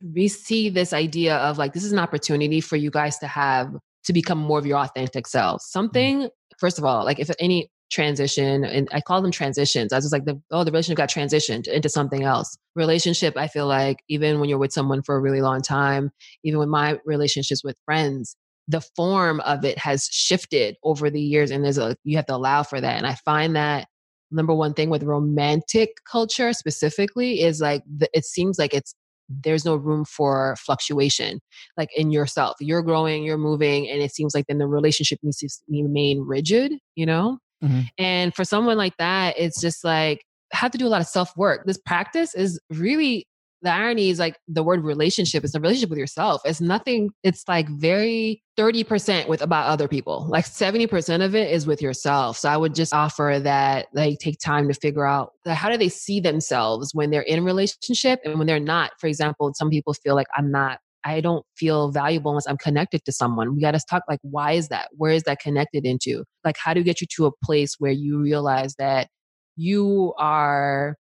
we see this idea of like this is an opportunity for you guys to have to become more of your authentic selves. Mm-hmm. Something first of all, like if any transition and I call them transitions. I was like the oh the relationship got transitioned into something else. Relationship, I feel like even when you're with someone for a really long time, even with my relationships with friends, the form of it has shifted over the years and there's a you have to allow for that. And I find that number one thing with romantic culture specifically is like the, it seems like it's there's no room for fluctuation like in yourself. You're growing you're moving and it seems like then the relationship needs to remain rigid you know? Mm-hmm. and for someone like that it's just like have to do a lot of self work this practice is really the irony is like the word relationship is a relationship with yourself. It's nothing, it's like very 30% with about other people. Like 70% of it is with yourself. So I would just offer that like take time to figure out how do they see themselves when they're in a relationship and when they're not. For example, some people feel like I'm not I don't feel valuable unless I'm connected to someone. We got to talk like, why is that? Where is that connected into? Like, how do you get you to a place where you realize that you are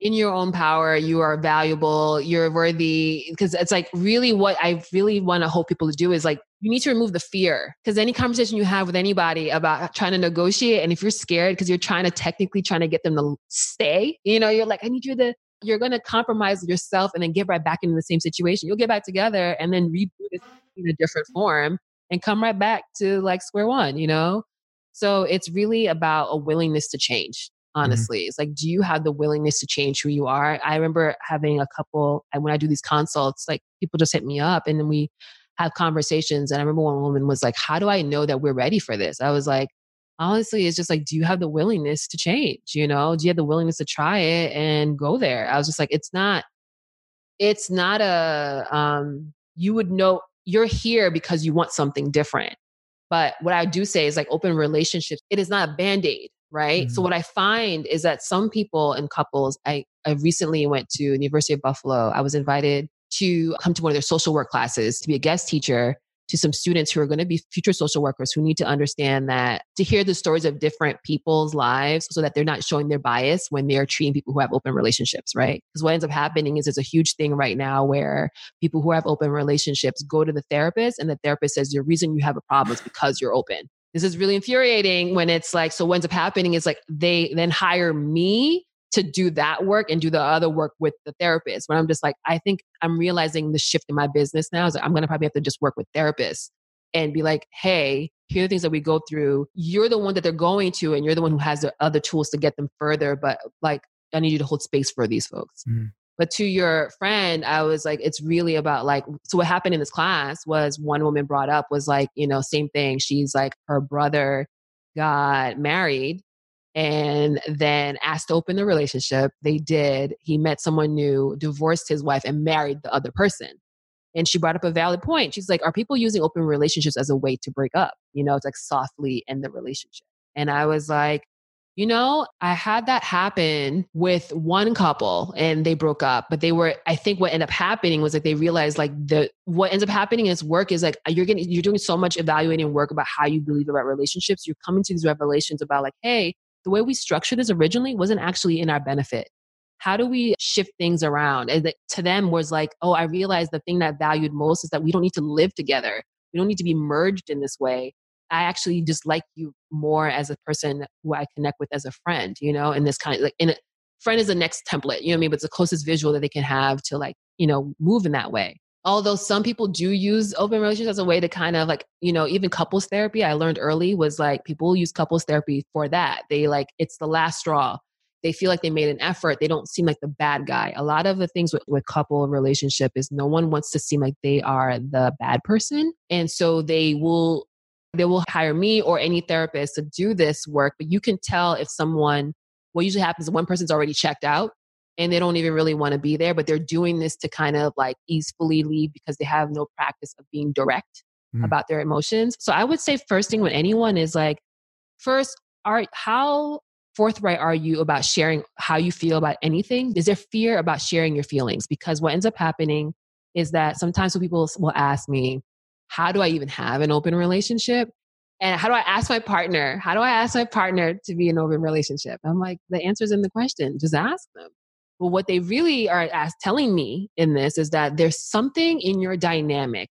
in your own power you are valuable you're worthy because it's like really what i really want to hope people to do is like you need to remove the fear because any conversation you have with anybody about trying to negotiate and if you're scared because you're trying to technically trying to get them to stay you know you're like i need you to you're going to compromise yourself and then get right back into the same situation you'll get back together and then reboot it in a different form and come right back to like square one you know so it's really about a willingness to change. Honestly. Mm-hmm. It's like, do you have the willingness to change who you are? I remember having a couple, and when I do these consults, like people just hit me up and then we have conversations. And I remember one woman was like, How do I know that we're ready for this? I was like, Honestly, it's just like, do you have the willingness to change? You know, do you have the willingness to try it and go there? I was just like, it's not, it's not a, um, you would know you're here because you want something different. But what I do say is like open relationships, it is not a band aid right? Mm-hmm. So what I find is that some people and couples, I, I recently went to the University of Buffalo. I was invited to come to one of their social work classes to be a guest teacher to some students who are going to be future social workers who need to understand that to hear the stories of different people's lives so that they're not showing their bias when they're treating people who have open relationships, right? Because what ends up happening is there's a huge thing right now where people who have open relationships go to the therapist and the therapist says, the reason you have a problem is because you're open this is really infuriating when it's like so what ends up happening is like they then hire me to do that work and do the other work with the therapist. When i'm just like i think i'm realizing the shift in my business now is like i'm gonna probably have to just work with therapists and be like hey here are the things that we go through. You're the one that they're going to and you're the one who has the other tools to get them further but like i need you to hold space for these folks. Mm. But to your friend, I was like, it's really about like, so what happened in this class was one woman brought up was like, you know, same thing. She's like, her brother got married and then asked to open the relationship. They did. He met someone new, divorced his wife, and married the other person. And she brought up a valid point. She's like, Are people using open relationships as a way to break up? You know, it's like softly end the relationship. And I was like, you know, I had that happen with one couple and they broke up, but they were, I think what ended up happening was like they realized like the, what ends up happening is work is like you're getting, you're doing so much evaluating work about how you believe about relationships. You're coming to these revelations about like, hey, the way we structured this originally wasn't actually in our benefit. How do we shift things around? And to them was like, oh, I realized the thing that valued most is that we don't need to live together. We don't need to be merged in this way. I actually just like you more as a person who I connect with as a friend, you know, in this kind of like in a friend is the next template, you know what I mean? But it's the closest visual that they can have to like, you know, move in that way. Although some people do use open relationships as a way to kind of like, you know, even couples therapy, I learned early was like people use couples therapy for that. They like, it's the last straw. They feel like they made an effort. They don't seem like the bad guy. A lot of the things with, with couple relationship is no one wants to seem like they are the bad person. And so they will they will hire me or any therapist to do this work, but you can tell if someone, what usually happens is one person's already checked out and they don't even really want to be there, but they're doing this to kind of like easily leave because they have no practice of being direct mm. about their emotions. So I would say first thing with anyone is like, first, are how forthright are you about sharing how you feel about anything? Is there fear about sharing your feelings? Because what ends up happening is that sometimes when people will ask me, how do I even have an open relationship? And how do I ask my partner? How do I ask my partner to be an open relationship? I'm like, the answer's in the question. Just ask them. But what they really are as telling me in this is that there's something in your dynamic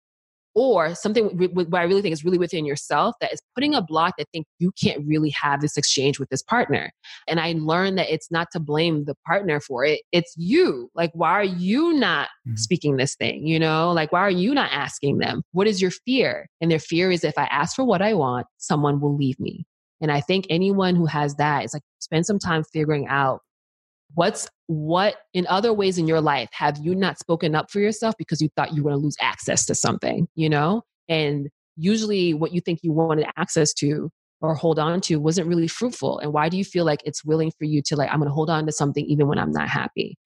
or something what I really think is really within yourself that is putting a block that think you can't really have this exchange with this partner. And I learned that it's not to blame the partner for it. It's you. Like, why are you not mm-hmm. speaking this thing? You know, like, why are you not asking them? What is your fear? And their fear is if I ask for what I want, someone will leave me. And I think anyone who has that is like, spend some time figuring out what's what in other ways in your life have you not spoken up for yourself because you thought you were going to lose access to something you know? And usually what you think you wanted access to or hold on to wasn't really fruitful. And why do you feel like it's willing for you to like i'm going to hold on to something even when i'm not happy?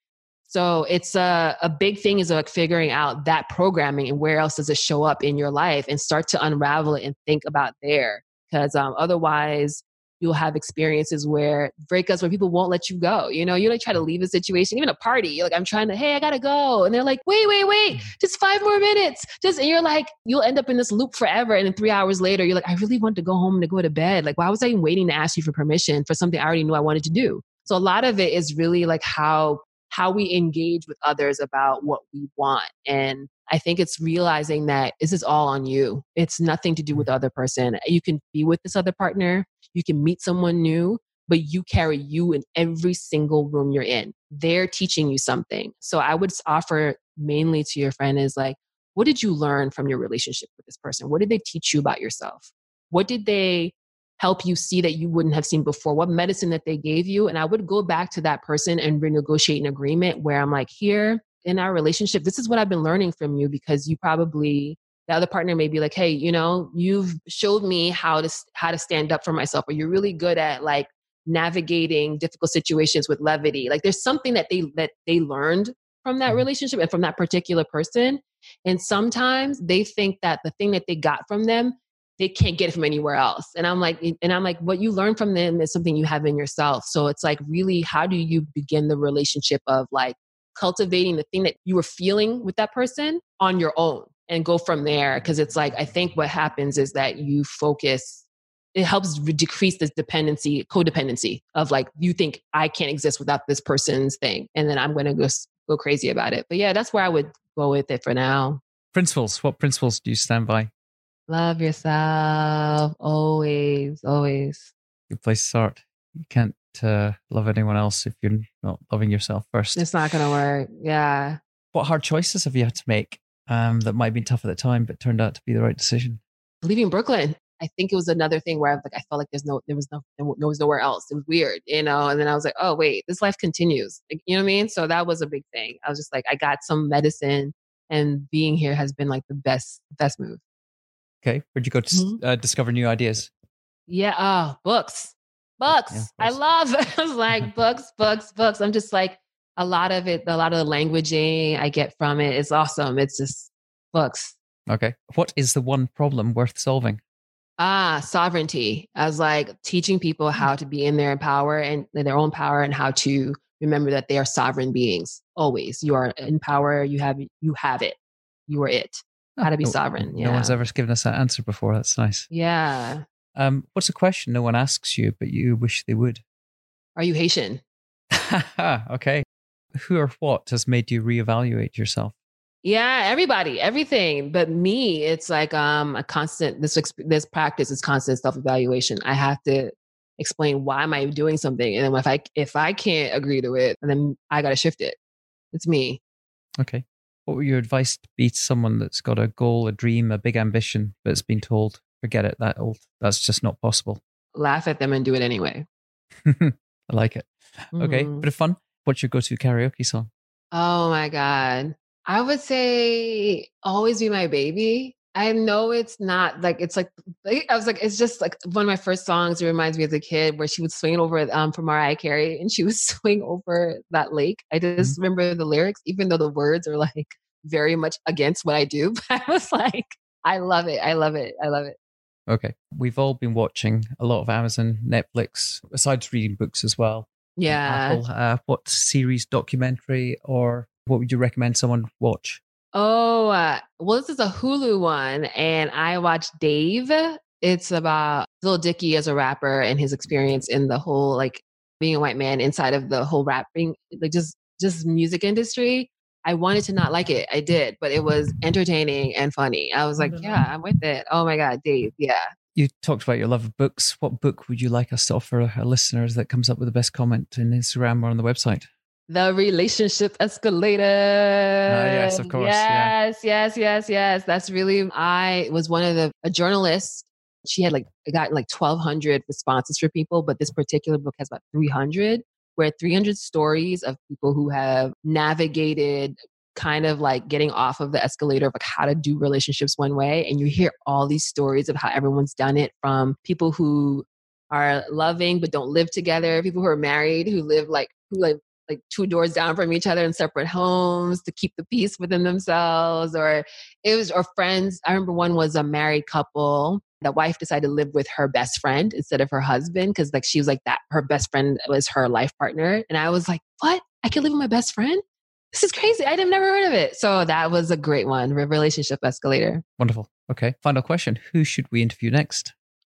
So it's a, a big thing is like figuring out that programming and where else does it show up in your life and start to unravel it and think about there. Because um, otherwise you'll have experiences where breakups where people won't let you go. You know, you like try to leave a situation, even a party. You're like, I'm trying to, hey, I gotta go. And they're like, wait, wait, wait, mm. just five more minutes. Just and you're like, you'll end up in this loop forever. And then three hours later, you're like, I really want to go home and to go to bed. Like, why was I even waiting to ask you for permission for something I already knew I wanted to do? So a lot of it is really like how how we engage with others about what we want. And I think it's realizing that this is all on you. It's nothing to do with the other person. You can be with this other partner, you can meet someone new, but you carry you in every single room you're in. They're teaching you something. So I would offer mainly to your friend is like, what did you learn from your relationship with this person? What did they teach you about yourself? What did they help you see that you wouldn't have seen before? What medicine that they gave you? And I would go back to that person and renegotiate an agreement where I'm like, here in our relationship, this is what I've been learning from you because you probably the other partner may be like, hey, you know, you've showed me how to how to stand up for myself, or you're really good at like navigating difficult situations with levity. Like there's something that they that they learned from that mm-hmm. relationship and from that particular person. And sometimes they think that the thing that they got from them they can't get it from anywhere else. And I'm like, and I'm like, what you learn from them is something you have in yourself. So it's like, really, how do you begin the relationship of like cultivating the thing that you were feeling with that person on your own and go from there? Because it's like, I think what happens is that you focus, it helps decrease this dependency, codependency of like, you think I can't exist without this person's thing. And then I'm going to go, go crazy about it. But yeah, that's where I would go with it for now. Principles. What principles do you stand by? Love yourself always, always. Good place to start. You can't uh, love anyone else if you're not loving yourself first. It's not going to work. Yeah. What hard choices have you had to make um, that might have been tough at the time, but turned out to be the right decision? Leaving Brooklyn. I think it was another thing where I was like, I felt like there's no, there was no, there was nowhere else. It was weird, you know. And then I was like, oh wait, this life continues. Like, you know what I mean? So that was a big thing. I was just like, I got some medicine, and being here has been like the best, best move. Okay. Where'd you go to mm-hmm. uh, discover new ideas? Yeah. Oh, books. Books. Yeah, I love I was like books, books, books. I'm just like a lot of it, a lot of the languaging I get from it is awesome. It's just books. Okay. What is the one problem worth solving? Ah, sovereignty. As like teaching people how to be in their power and in their own power and how to remember that they are sovereign beings. Always. You are in power, you have you have it. You are it how to be no, sovereign. Yeah. No one's ever given us that answer before. That's nice. Yeah. Um, what's a question no one asks you, but you wish they would? Are you Haitian? okay. Who or what has made you reevaluate yourself? Yeah, everybody, everything. But me, it's like um a constant this this practice is constant self evaluation. I have to explain why am I doing something, and then if I if I can't agree to it, then I got to shift it. It's me. Okay. What would your advice be to someone that's got a goal, a dream, a big ambition, but has been told, forget it, that old, that's just not possible? Laugh at them and do it anyway. I like it. Mm-hmm. Okay, bit of fun. What's your go-to karaoke song? Oh my god, I would say "Always Be My Baby." I know it's not like it's like I was like it's just like one of my first songs. It reminds me as a kid where she would swing over um for Mariah Carey and she would swing over that lake. I just mm-hmm. remember the lyrics, even though the words are like very much against what I do. But I was like, I love it. I love it. I love it. Okay. We've all been watching a lot of Amazon, Netflix, besides reading books as well. Yeah. Apple. Uh, what series, documentary, or what would you recommend someone watch? Oh, uh, well, this is a Hulu one, and I watched Dave. It's about Lil Dicky as a rapper and his experience in the whole like being a white man inside of the whole rapping, like just just music industry. I wanted to not like it. I did, but it was entertaining and funny. I was like, yeah, I'm with it. Oh my God, Dave. Yeah. You talked about your love of books. What book would you like us to offer our listeners that comes up with the best comment in Instagram or on the website? The relationship escalator. Ah, yes, of course. Yes, yeah. yes, yes, yes. That's really, I was one of the, a journalist. She had like, gotten like 1,200 responses for people, but this particular book has about 300 where 300 stories of people who have navigated kind of like getting off of the escalator of like how to do relationships one way and you hear all these stories of how everyone's done it from people who are loving but don't live together people who are married who live like who live like two doors down from each other in separate homes to keep the peace within themselves or it was or friends. I remember one was a married couple. The wife decided to live with her best friend instead of her husband because like she was like that her best friend was her life partner and i was like what? I can live with my best friend this is crazy i'd have never heard of it so that was a great one relationship escalator wonderful okay final question who should we interview next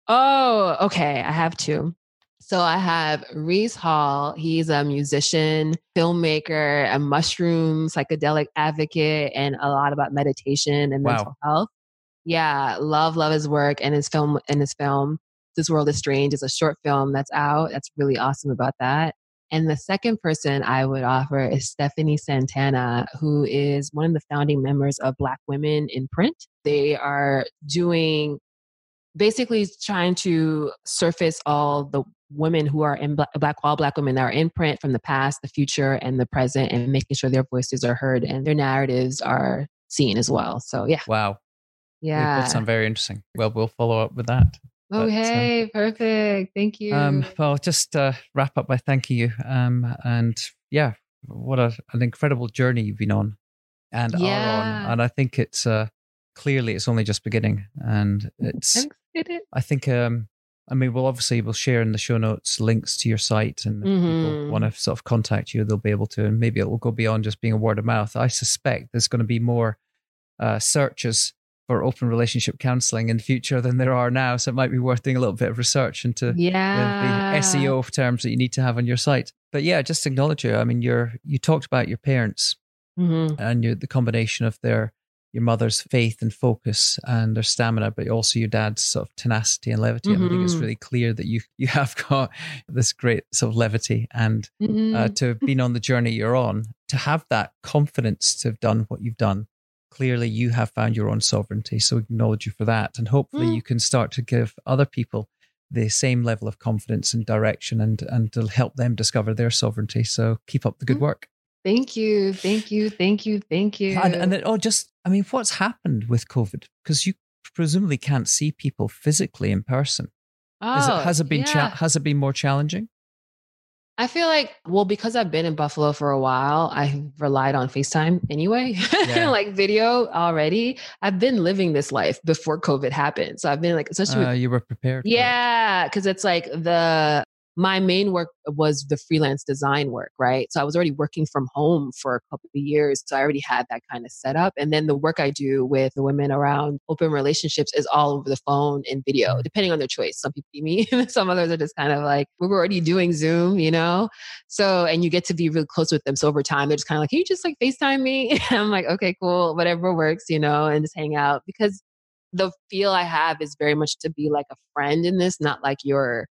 oh okay i have two so I have Reese Hall. He's a musician, filmmaker, a mushroom psychedelic advocate, and a lot about meditation and wow. mental health. Yeah, love, love his work and his film and his film. This World is Strange is a short film that's out. That's really awesome about that. And the second person I would offer is Stephanie Santana, who is one of the founding members of Black Women in Print. They are doing basically trying to surface all the women who are in black, black all black women that are in print from the past the future and the present and making sure their voices are heard and their narratives are seen as well so yeah wow yeah. That sounds very interesting. Well, we'll follow up with that. Okay, but, um, perfect. Thank you. Um, well, just uh, wrap up by thanking you. Um, and yeah, what a, an incredible journey you've been on and yeah. are on. And I think it's uh, clearly it's only just beginning. And it's, I think, um, I mean, we'll obviously we'll share in the show notes links to your site, and if mm-hmm. people want to sort of contact you, they'll be able to. And maybe it will go beyond just being a word of mouth. I suspect there's going to be more uh, searches for open relationship counseling in the future than there are now. So it might be worth doing a little bit of research into yeah. the, the SEO terms that you need to have on your site. But yeah, just acknowledge you. I mean, you're you talked about your parents mm-hmm. and the combination of their your mother's faith and focus and their stamina, but also your dad's sort of tenacity and levity. Mm-hmm. I think it's mm-hmm. really clear that you you have got this great sort of levity and uh, mm-hmm. uh, to have been on the journey you're on, to have that confidence to have done what you've done clearly you have found your own sovereignty. So acknowledge you for that. And hopefully mm. you can start to give other people the same level of confidence and direction and, and to help them discover their sovereignty. So keep up the good mm. work. Thank you. Thank you. Thank you. Thank you. And, and then, oh, just, I mean, what's happened with COVID? Because you presumably can't see people physically in person. Oh, it, has it been, yeah. cha- has it been more challenging? I feel like, well, because I've been in Buffalo for a while, I've relied on FaceTime anyway, yeah. like video already. I've been living this life before COVID happened. So I've been like, especially. Uh, with, you were prepared. Yeah. Cause it's like the, my main work was the freelance design work, right? So I was already working from home for a couple of years. So I already had that kind of set up. And then the work I do with the women around open relationships is all over the phone and video, mm. depending on their choice. Some people see me, some others are just kind of like, we were already doing Zoom, you know? So, and you get to be really close with them. So over time, they're just kind of like, can you just like FaceTime me? I'm like, okay, cool, whatever works, you know, and just hang out because the feel I have is very much to be like a friend in this, not like your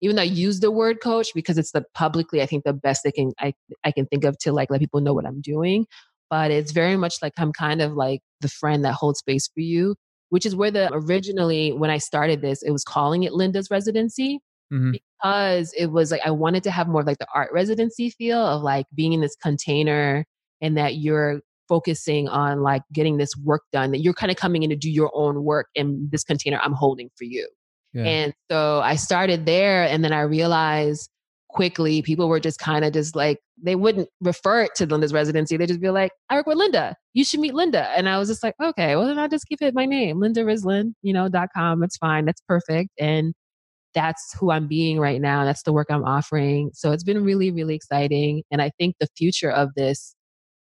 even though I use the word coach because it's the publicly, I think the best they can I I can think of to like let people know what I'm doing. But it's very much like I'm kind of like the friend that holds space for you, which is where the originally when I started this, it was calling it Linda's residency. Mm-hmm. Because it was like I wanted to have more of like the art residency feel of like being in this container and that you're focusing on like getting this work done, that you're kind of coming in to do your own work in this container I'm holding for you. And so I started there and then I realized quickly people were just kind of just like they wouldn't refer it to Linda's residency. They just be like, I work with Linda. You should meet Linda. And I was just like, okay, well then I'll just give it my name, Linda Rislin, you know, dot com. It's fine. That's perfect. And that's who I'm being right now. That's the work I'm offering. So it's been really, really exciting. And I think the future of this,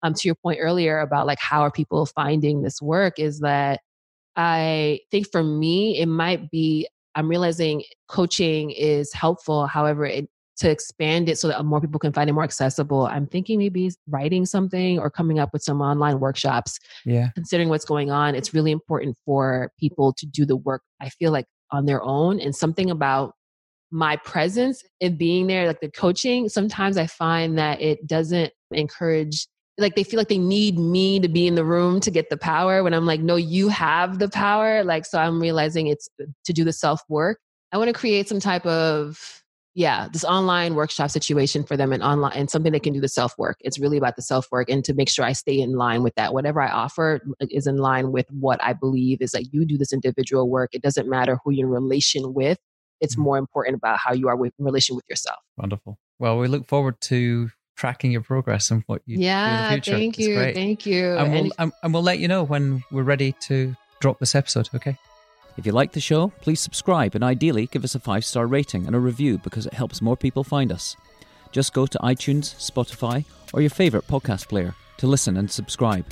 um, to your point earlier about like how are people finding this work is that I think for me, it might be I'm realizing coaching is helpful. However, it to expand it so that more people can find it more accessible. I'm thinking maybe writing something or coming up with some online workshops. Yeah. Considering what's going on, it's really important for people to do the work. I feel like on their own and something about my presence and being there, like the coaching, sometimes I find that it doesn't encourage like they feel like they need me to be in the room to get the power when I'm like, no, you have the power. Like, so I'm realizing it's to do the self work. I want to create some type of yeah this online workshop situation for them and online and something they can do the self work it's really about the self work and to make sure i stay in line with that whatever i offer is in line with what i believe is that you do this individual work it doesn't matter who you're in relation with it's mm-hmm. more important about how you are with, in relation with yourself wonderful well we look forward to tracking your progress and what you yeah do in the future. thank you thank you and we'll, and, um, and we'll let you know when we're ready to drop this episode okay if you like the show, please subscribe and ideally give us a five star rating and a review because it helps more people find us. Just go to iTunes, Spotify, or your favourite podcast player to listen and subscribe.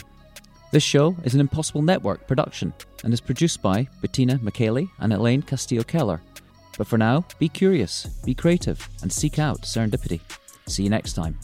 This show is an Impossible Network production and is produced by Bettina McKaylee and Elaine Castillo Keller. But for now, be curious, be creative, and seek out serendipity. See you next time.